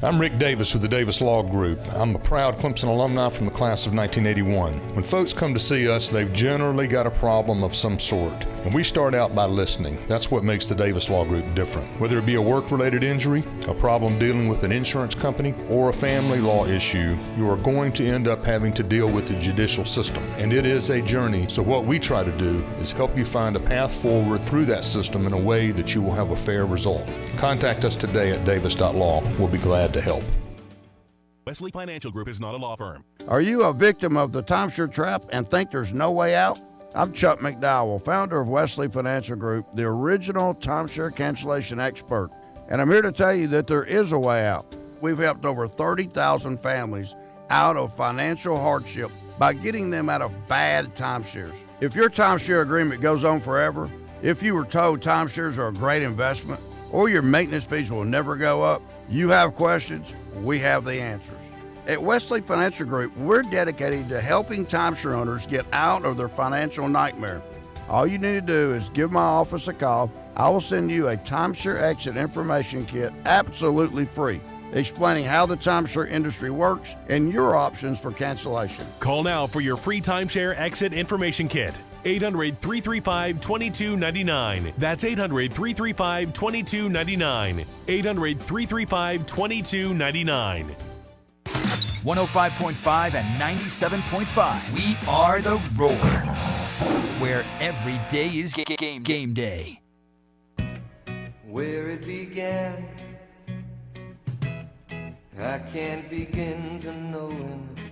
I'm Rick Davis with the Davis Law Group. I'm a proud Clemson alumni from the class of 1981. When folks come to see us, they've generally got a problem of some sort, and we start out by listening. That's what makes the Davis Law Group different. Whether it be a work related injury, a problem dealing with an insurance company, or a family law issue, you are going to end up having to deal with the judicial system. And it is a journey, so what we try to do is help you find a path forward through that system in a way that you will have a fair result. Contact us today at davis.law. We'll be glad to help. Wesley Financial Group is not a law firm. Are you a victim of the timeshare trap and think there's no way out? I'm Chuck McDowell, founder of Wesley Financial Group, the original timeshare cancellation expert, and I'm here to tell you that there is a way out. We've helped over 30,000 families out of financial hardship by getting them out of bad timeshares. If your timeshare agreement goes on forever, if you were told timeshares are a great investment, or your maintenance fees will never go up, you have questions, we have the answers. At Wesley Financial Group, we're dedicated to helping timeshare owners get out of their financial nightmare. All you need to do is give my office a call. I will send you a timeshare exit information kit absolutely free, explaining how the timeshare industry works and your options for cancellation. Call now for your free timeshare exit information kit. 800 335 2299. That's 800 335 2299. 800 335 2299. 105.5 and 97.5. We are the Roar, where every day is ga- game, game day. Where it began, I can't begin to know it,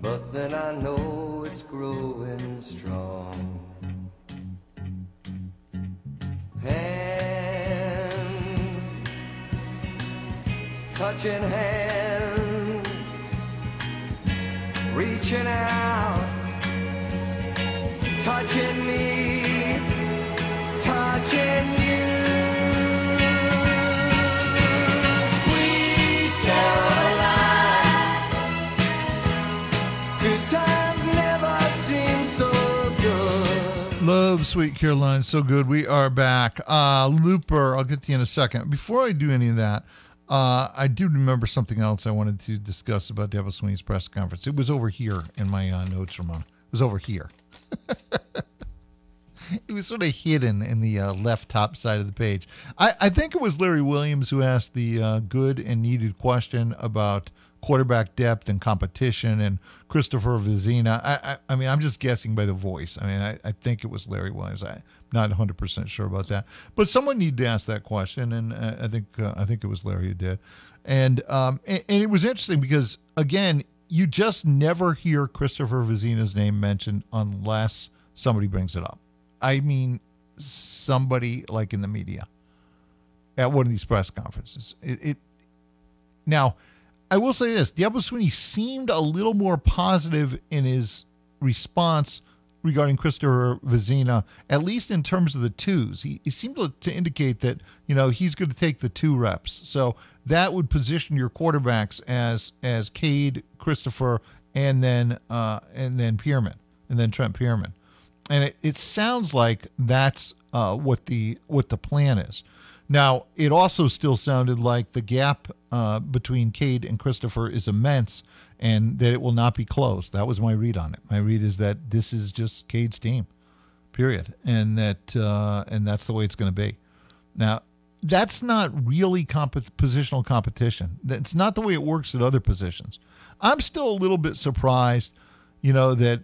but then I know it's growing strong. Hand, touching hands, reaching out, touching me, touching you. Love Sweet Caroline. So good. We are back. Uh, Looper, I'll get to you in a second. Before I do any of that, uh, I do remember something else I wanted to discuss about Dabo Swinney's press conference. It was over here in my uh, notes, Ramon. It was over here. it was sort of hidden in the uh, left top side of the page. I, I think it was Larry Williams who asked the uh, good and needed question about quarterback depth and competition and Christopher Vizzina. I, I, I mean, I'm just guessing by the voice. I mean, I, I think it was Larry Williams. I'm not 100% sure about that. But someone needed to ask that question, and uh, I think uh, I think it was Larry who did. And, um, and, and it was interesting because, again, you just never hear Christopher Vizzina's name mentioned unless somebody brings it up. I mean, somebody like in the media at one of these press conferences. It, it now, I will say this: Dabo Swinney seemed a little more positive in his response regarding Christopher Vizzina, at least in terms of the twos. He, he seemed to, to indicate that you know he's going to take the two reps, so that would position your quarterbacks as as Cade, Christopher, and then uh, and then Pierman, and then Trent Pierman and it, it sounds like that's uh, what the what the plan is. Now, it also still sounded like the gap uh, between Cade and Christopher is immense, and that it will not be closed. That was my read on it. My read is that this is just Cade's team, period, and that uh, and that's the way it's going to be. Now, that's not really comp- positional competition. That's not the way it works at other positions. I'm still a little bit surprised, you know, that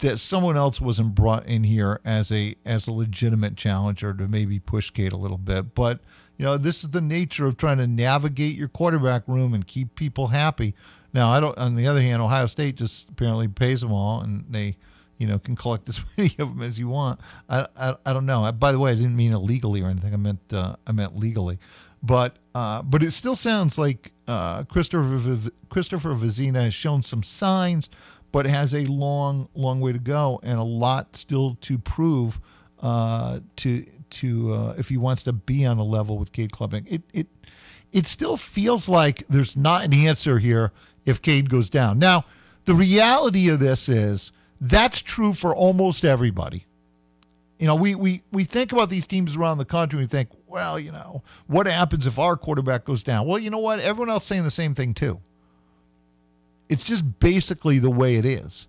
that someone else wasn't brought in here as a as a legitimate challenger to maybe push Cade a little bit. But you know, this is the nature of trying to navigate your quarterback room and keep people happy. Now, I don't. On the other hand, Ohio State just apparently pays them all, and they, you know, can collect as many of them as you want. I, I, I don't know. By the way, I didn't mean illegally or anything. I meant uh, I meant legally. but uh, but it still sounds like uh, Christopher Christopher Vizzina has shown some signs, but has a long long way to go and a lot still to prove uh, to to uh, if he wants to be on a level with Cade Klubnik. It it it still feels like there's not an answer here if Cade goes down. Now, the reality of this is that's true for almost everybody. You know, we, we, we think about these teams around the country and we think, well, you know, what happens if our quarterback goes down? Well, you know what? Everyone else saying the same thing too. It's just basically the way it is.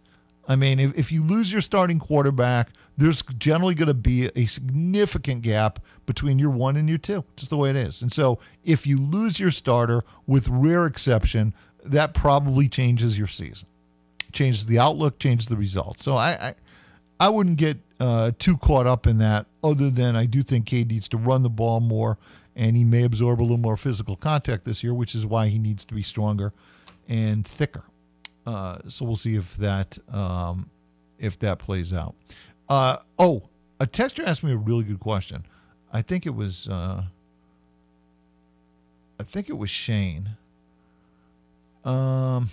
I mean, if, if you lose your starting quarterback, there's generally going to be a significant gap between your one and your two, just the way it is. And so if you lose your starter, with rare exception, that probably changes your season, changes the outlook, changes the results. So I, I, I wouldn't get uh, too caught up in that, other than I do think Cade needs to run the ball more and he may absorb a little more physical contact this year, which is why he needs to be stronger and thicker. Uh, so we'll see if that um, if that plays out. Uh, oh, a texter asked me a really good question. I think it was uh, I think it was Shane. Um,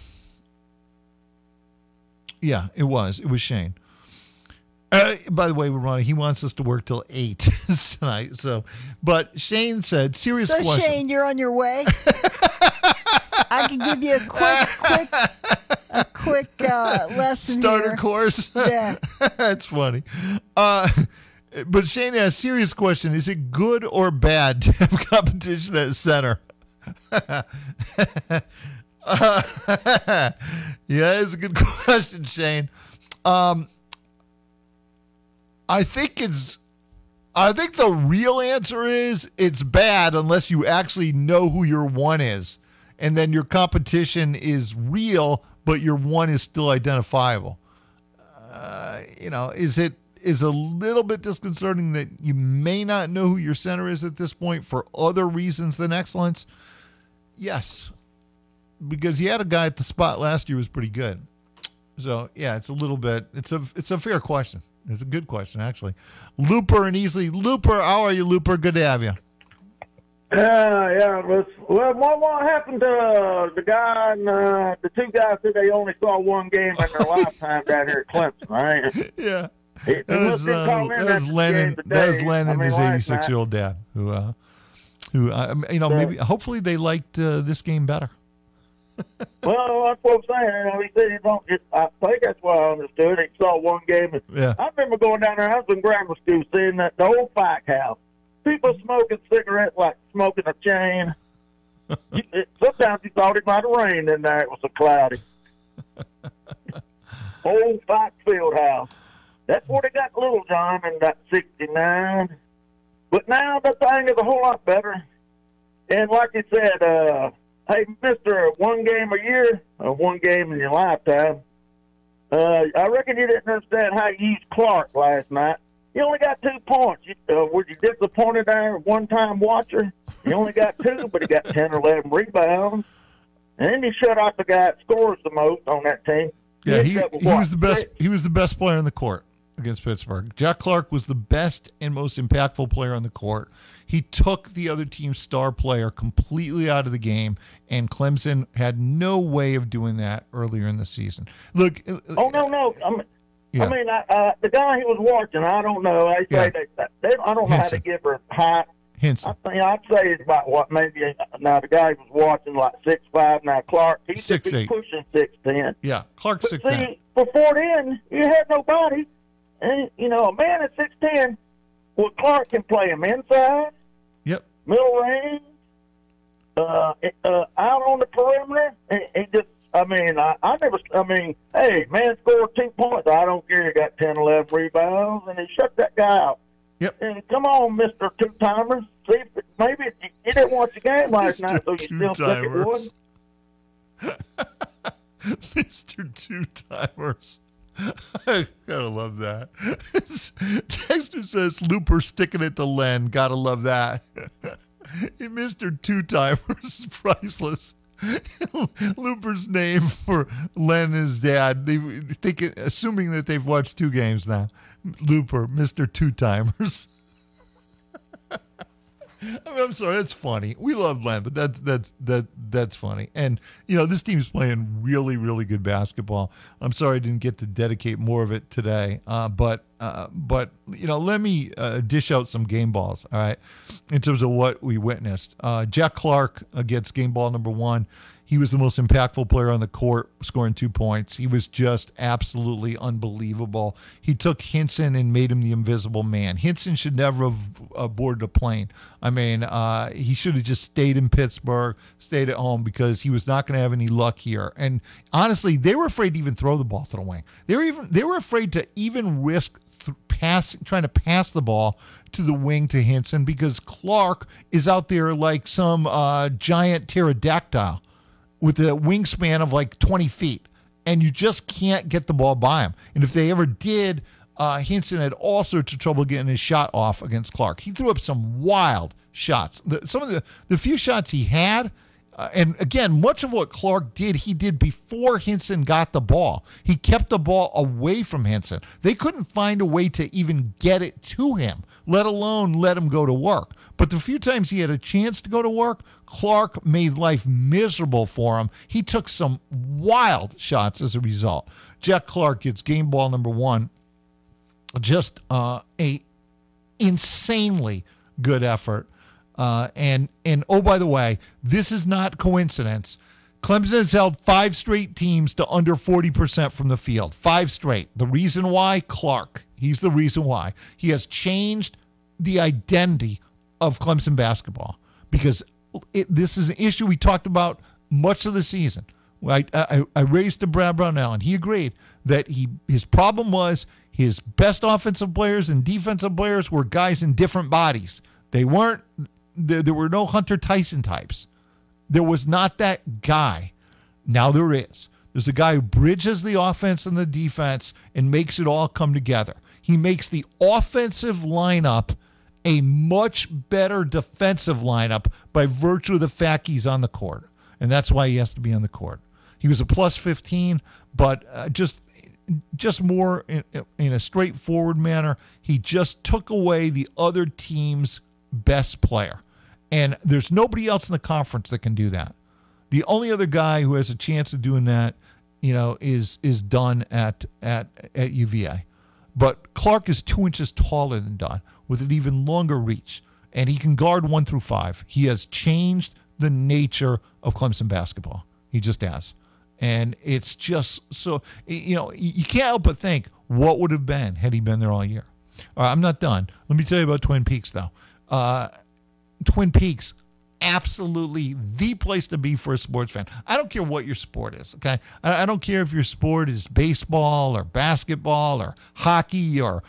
yeah, it was. It was Shane. Uh, by the way, Ronnie, he wants us to work till eight tonight. So, but Shane said, "Serious so question." Shane, you're on your way. I can give you a quick, quick, quick uh, lesson starter here. course. Yeah, that's funny. Uh, but Shane has a serious question: Is it good or bad to have competition at center? Uh, yeah, it's a good question, Shane. Um, I think it's. I think the real answer is it's bad unless you actually know who your one is, and then your competition is real, but your one is still identifiable. Uh, you know, is it is a little bit disconcerting that you may not know who your center is at this point for other reasons than excellence? Yes, because he had a guy at the spot last year was pretty good. So yeah, it's a little bit. It's a it's a fair question. It's a good question actually. Looper and easily Looper, how are you, Looper? Good to have you. Yeah, yeah. Well, well, what, what happened to uh, the guy and uh, the two guys that they only saw one game in their lifetime down here at Clemson, right? Yeah. He That was, uh, that was Lennon. That was Lennon, I mean, his 86 year old dad, who, uh, who, uh, you know, maybe hopefully they liked uh, this game better. Well, that's what I'm saying. You know, he said he don't. It, I think that's what I understood. He saw one game. And Yeah. I remember going down there. I was in grammar school, seeing that the old fight house. People smoking cigarettes like smoking a chain. You- it, sometimes you thought it might have rained in there. It was so cloudy. old fight field house. That's where they got Littlejohn in that '69. But now the thing is a whole lot better. And like you said, uh, hey, Mister, one game a year, or one game in your lifetime. Uh, I reckon you didn't understand how you used Clark last night. You only got two points. You, uh, were you disappointed there, one time watcher? He only got two, but he got 10 or 11 rebounds. And then he shut out the guy that scores the most on that team. Yeah, had he, he was the best. He was the best player in the court against Pittsburgh. Jack Clark was the best and most impactful player on the court. He took the other team's star player completely out of the game, and Clemson had no way of doing that earlier in the season. Look, uh, Oh no, no. I mean, Yeah. I mean, I, uh, the guy he was watching, I don't know. I say Yeah. that, that they, I don't know how to give her height. Hinson. I think I'd say it's about what maybe uh, now the guy was watching like six five. Now Clark, he's Six, he's pushing six ten. yeah, Clark But six see, ten. before then, you had nobody. And you know, a man at six ten, well, Clark can play him inside, Yep. middle range, uh, uh, out on the perimeter. And he just, I mean, I, I never, I mean, hey, man scored two points. I don't care. He got 10, 11 rebounds, and he shut that guy out. Yep. And come on, Mister Two Timer. See, if maybe if you, you didn't watch the game last night, so you still think it Two-timers. Mr. Two Timers. I gotta love that. Dexter says Looper sticking it to Len. Gotta love that. Mr. Two Timers is priceless. Looper's name for Len his dad. They think, assuming that they've watched two games now. Looper, Mr. Two Timers. I mean, I'm sorry, that's funny. We love Len, but that's that's that that's funny. And you know, this team's playing really, really good basketball. I'm sorry I didn't get to dedicate more of it today, uh, but uh, but you know, let me uh, dish out some game balls. All right, in terms of what we witnessed, uh, Jack Clark gets game ball number one. He was the most impactful player on the court, scoring two points. He was just absolutely unbelievable. He took Hinson and made him the invisible man. Hinson should never have uh, boarded a plane. I mean, uh, he should have just stayed in Pittsburgh, stayed at home because he was not going to have any luck here. And honestly, they were afraid to even throw the ball to the wing. They were even they were afraid to even risk pass trying to pass the ball to the wing to Hinson because Clark is out there like some uh, giant pterodactyl with a wingspan of like 20 feet, and you just can't get the ball by him. And if they ever did, uh, Hinson had all sorts of trouble getting his shot off against Clark. He threw up some wild shots. The, some of the the few shots he had. Uh, and again, much of what Clark did, he did before Hinson got the ball. He kept the ball away from Hinson. They couldn't find a way to even get it to him, let alone let him go to work. But the few times he had a chance to go to work, Clark made life miserable for him. He took some wild shots as a result. Jack Clark gets game ball number one. Just uh, a insanely good effort. Uh, and and oh by the way, this is not coincidence. Clemson has held five straight teams to under 40% from the field. Five straight. The reason why? Clark. He's the reason why. He has changed the identity of Clemson basketball because it, this is an issue we talked about much of the season. I, I, I raised to Brad Brownell, and he agreed that he his problem was his best offensive players and defensive players were guys in different bodies. They weren't there, there were no Hunter Tyson types. There was not that guy. Now there is. There's a guy who bridges the offense and the defense and makes it all come together. He makes the offensive lineup a much better defensive lineup by virtue of the fact he's on the court. And that's why he has to be on the court. He was a plus 15, but uh, just just more in, in a straightforward manner, he just took away the other team's best player. And there's nobody else in the conference that can do that. The only other guy who has a chance of doing that, you know, is is Dunn at at at UVA. But Clark is two inches taller than Dunn with an even longer reach, and he can guard one through five. He has changed the nature of Clemson basketball. He just has. And it's just so, you know, you can't help but think what would have been had he been there all year. All right, I'm not done. Let me tell you about Twin Peaks, though. Uh, Twin Peaks, absolutely the place to be for a sports fan. I don't care what your sport is, okay? I, don't care if your sport is baseball or basketball or hockey or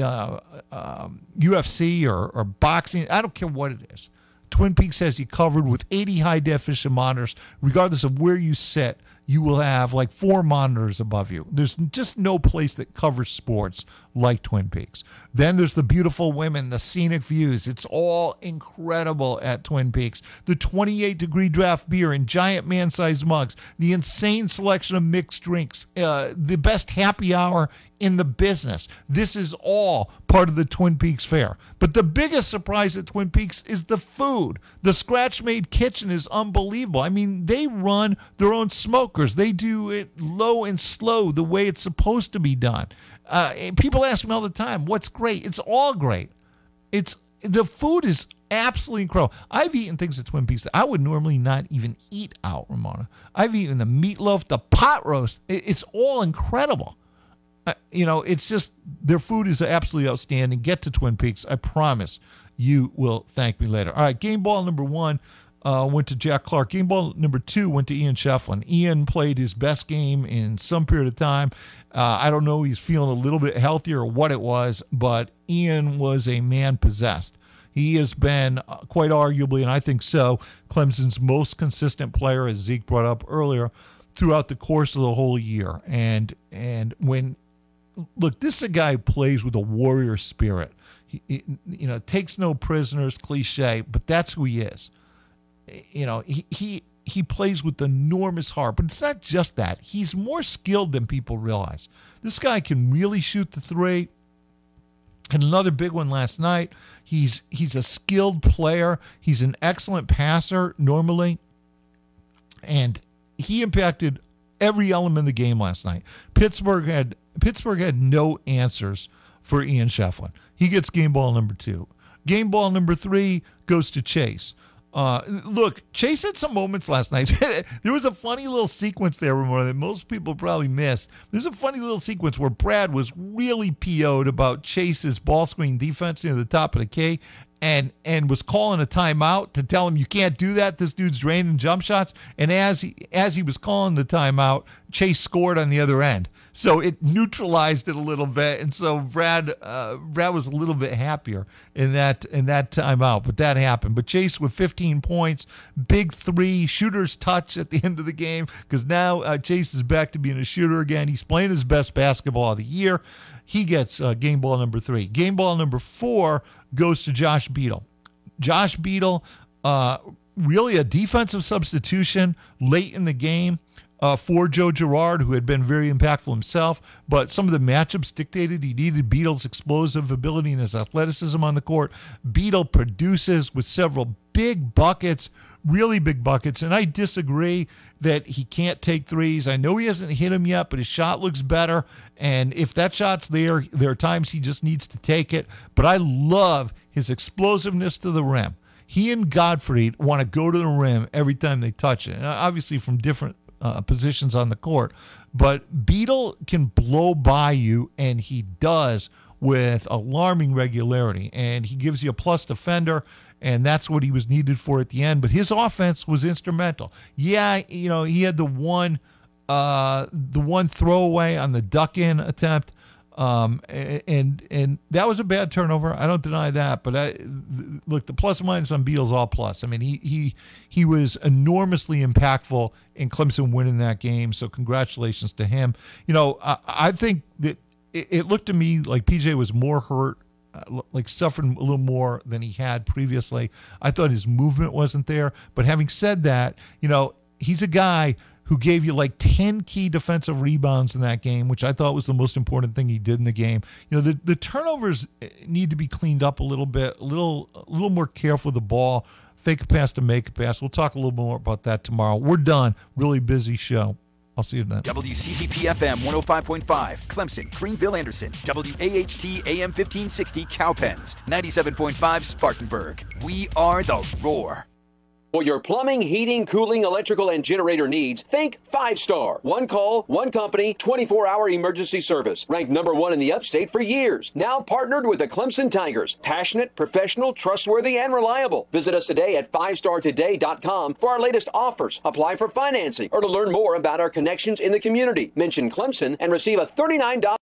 uh, um, UFC or, or boxing. I don't care what it is. Twin Peaks has you covered with 80 high definition monitors, regardless of where you sit you will have like four monitors above you. There's just no place that covers sports like Twin Peaks. Then there's the beautiful women, the scenic views. It's all incredible at Twin Peaks. The 28 degree draft beer in giant man sized mugs, the insane selection of mixed drinks, uh, the best happy hour in the business. This is all part of the Twin Peaks Fair. But the biggest surprise at Twin Peaks is the food. The scratch made kitchen is unbelievable. I mean, they run their own smokers, they do it low and slow the way it's supposed to be done. Uh, people ask me all the time, what's great? It's all great. It's the food is absolutely incredible. I've eaten things at Twin Peaks that I would normally not even eat out, Ramona. I've eaten the meatloaf, the pot roast. It's all incredible. You know, it's just their food is absolutely outstanding. Get to Twin Peaks. I promise you will thank me later. All right, game ball number one uh, went to Jack Clark. Game ball number two went to Ian Schieffelin. Ian played his best game in some period of time. Uh, I don't know, he's feeling a little bit healthier or what it was, but Ian was a man possessed. He has been uh, quite arguably, and I think so, Clemson's most consistent player, as Zeke brought up earlier, throughout the course of the whole year. And and when look, this is a guy who plays with a warrior spirit. He, he, you know, takes no prisoners, cliche, but that's who he is. You know, he he he plays with enormous heart, but it's not just that. He's more skilled than people realize. This guy can really shoot the three. And another big one last night. He's he's a skilled player. He's an excellent passer normally, and he impacted every element of the game last night. Pittsburgh had Pittsburgh had no answers for Ian Schieffelin. He gets game ball number two. Game ball number three goes to Chase. Uh, look, Chase had some moments last night. there was a funny little sequence there, Ramona, that most people probably missed. There's a funny little sequence where Brad was really PO'd about Chase's ball screen defense near the top of the K and and was calling a timeout to tell him you can't do that. This dude's draining jump shots. And as he as he was calling the timeout, Chase scored on the other end. So it neutralized it a little bit, and so Brad uh, Brad was a little bit happier in that in that timeout. But that happened. But Chase with 15 points, big three, shooter's touch at the end of the game because now uh, Chase is back to being a shooter again. He's playing his best basketball of the year. He gets uh, game ball number three. Game ball number four goes to Josh Beadle. Josh Beadle, uh, really a defensive substitution late in the game uh, for Joe Girard, who had been very impactful himself. But some of the matchups dictated he needed Beadle's explosive ability and his athleticism on the court. Beadle produces with several big buckets, really big buckets. And I disagree that he can't take threes. I know he hasn't hit them yet, but his shot looks better. And if that shot's there, there are times he just needs to take it. But I love his explosiveness to the rim. He and Godfrey want to go to the rim every time they touch it. And obviously, from different uh, positions on the court. But Beadle can blow by you, and he does with alarming regularity. And he gives you a plus defender, and that's what he was needed for at the end. But his offense was instrumental. Yeah, you know, he had the one uh, the one throwaway on the duck in attempt. Um, and and that was a bad turnover. I don't deny that. But I, look, the plus minus on Beal's all plus. I mean, he he he was enormously impactful in Clemson winning that game. So congratulations to him. You know, I, I think that it, it, looked to me like PJ was more hurt. Uh, like suffering a little more than he had previously. I thought his movement wasn't there. But having said that, you know, he's a guy who gave you like 10 key defensive rebounds in that game, which I thought was the most important thing he did in the game. You know, the, the turnovers eh, need to be cleaned up a little bit, a little a little more careful with the ball, fake a pass to make a pass. We'll talk a little more about that tomorrow. We're done. Really busy show. I'll see you then. WCCP FM 105.5, Clemson, Greenville, Anderson. WAHT AM 1560, Cowpens. 97.5, Spartanburg. We are the Roar. For your plumbing, heating, cooling, electrical, and generator needs, think five star. One call, one company, 24 hour emergency service. Ranked number one in the upstate for years. Now partnered with the Clemson Tigers. Passionate, professional, trustworthy, and reliable. Visit us today at 5startoday.com for our latest offers. Apply for financing or to learn more about our connections in the community. Mention Clemson and receive a $39